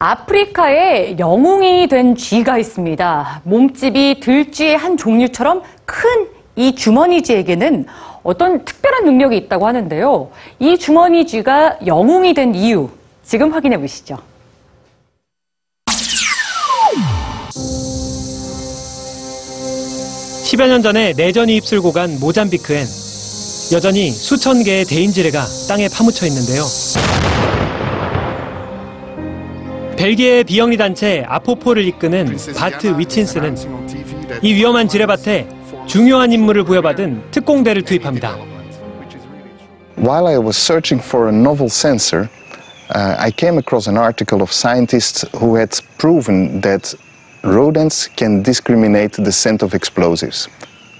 아프리카에 영웅이 된 쥐가 있습니다. 몸집이 들쥐의 한 종류처럼 큰 이 주머니 쥐에게는 어떤 특별한 능력이 있다고 하는데요. 이 주머니 쥐가 영웅이 된 이유, 지금 확인해 보시죠. 십여년 전에 내전이 휩쓸고 간 모잠비크엔 여전히 수천 개의 대인지뢰가 땅에 파묻혀 있는데요. 벨기에의 비영리 단체 아포포를 이끄는 바트 위친스는 이 위험한 지뢰밭에 중요한 임무를 부여받은 특공대를 투입합니다. While I was searching for a novel sensor, uh, I came across an article of scientists who had proven that rodents can discriminate the scent of explosives.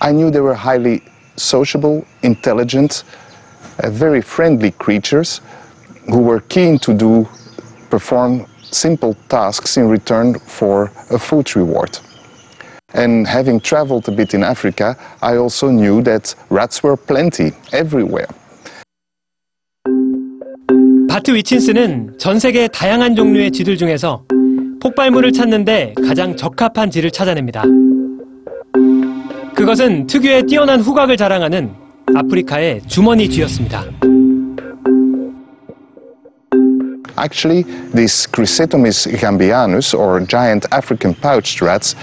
I knew they were highly sociable, intelligent, uh, very friendly creatures who were keen to do perform simple tasks in return for a food reward. And having traveled a bit in Africa, I also knew that rats were plenty everywhere. 바트 위친스는 전 세계 다양한 종류의 쥐들 중에서 폭발물을 찾는데 가장 적합한 쥐를 찾아냅니다. 그것은 특유의 뛰어난 후각을 자랑하는 아프리카의 주머니 쥐였습니다. Actually, these Chrysetomis gambianus, or giant African pouched rats,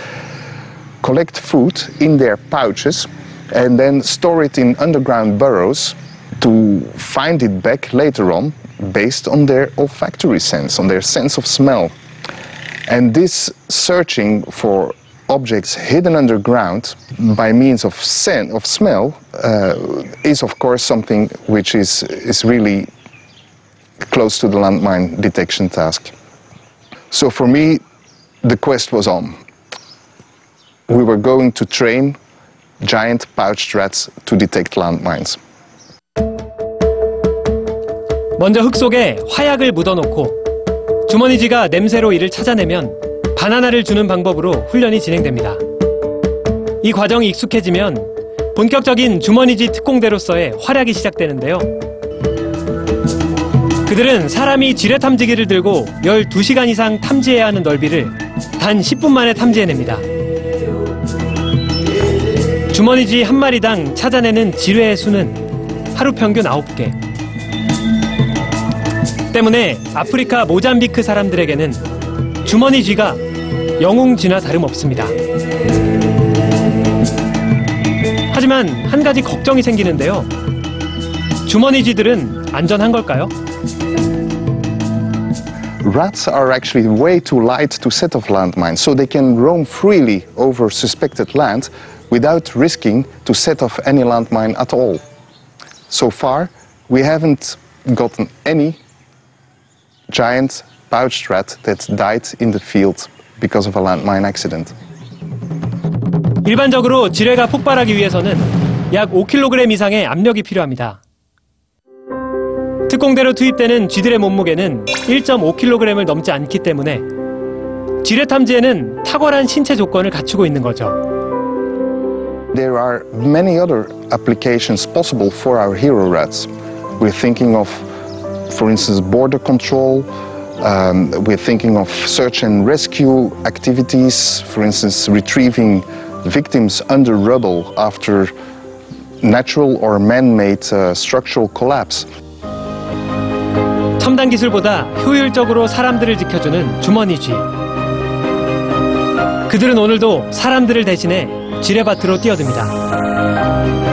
collect food in their pouches and then store it in underground burrows to find it back later on based on their olfactory sense, on their sense of smell. And this searching for objects hidden underground by means of scent, of smell, uh, is of course something which is, is really close to the landmine detection task. So for me, the quest was on. We were going to train giant pouched rats to detect landmines. 먼저 흙 속에 화약을 묻어놓고 주머니쥐가 냄새로 이를 찾아내면 바나나를 주는 방법으로 훈련이 진행됩니다. 이 과정이 익숙해지면 본격적인 주머니쥐 특공대로서의 활약이 시작되는데요. 그들은 사람이 지뢰 탐지기를 들고 12시간 이상 탐지해야 하는 넓이를 단 10분 만에 탐지해냅니다. 주머니쥐 한 마리당 찾아내는 지뢰의 수는 하루 평균 9개. 때문에 아프리카 모잠비크 사람들에게는 주머니 쥐가 영웅 쥐나 다름없습니다. 하지만 한 가지 걱정이 생기는데요. 주머니 쥐들은 안전한 걸까요? Rats are actually way too light to set off landmines, so they can roam freely over suspected land without risking to set off any landmine at all. So far, we haven't gotten any giant pouched rat that died in the field because of a landmine accident. 일반적으로 지뢰가 폭발하기 위해서는 약 5kg 이상의 압력이 필요합니다. 특공대로 투입되는 쥐들의 몸무게는 1.5kg을 넘지 않기 때문에 지뢰 탐지에는 탁월한 신체 조건을 갖추고 있는 거죠. There are many other applications possible for our hero rats. We're thinking of, for instance, border control. Um, we're thinking of search and rescue activities, for instance, retrieving victims under rubble after natural or man-made uh, structural collapse. 첨단 기술보다 효율적으로 사람들을 지켜주는 주머니쥐. 그들은 오늘도 사람들을 대신해 지뢰밭으로 뛰어듭니다.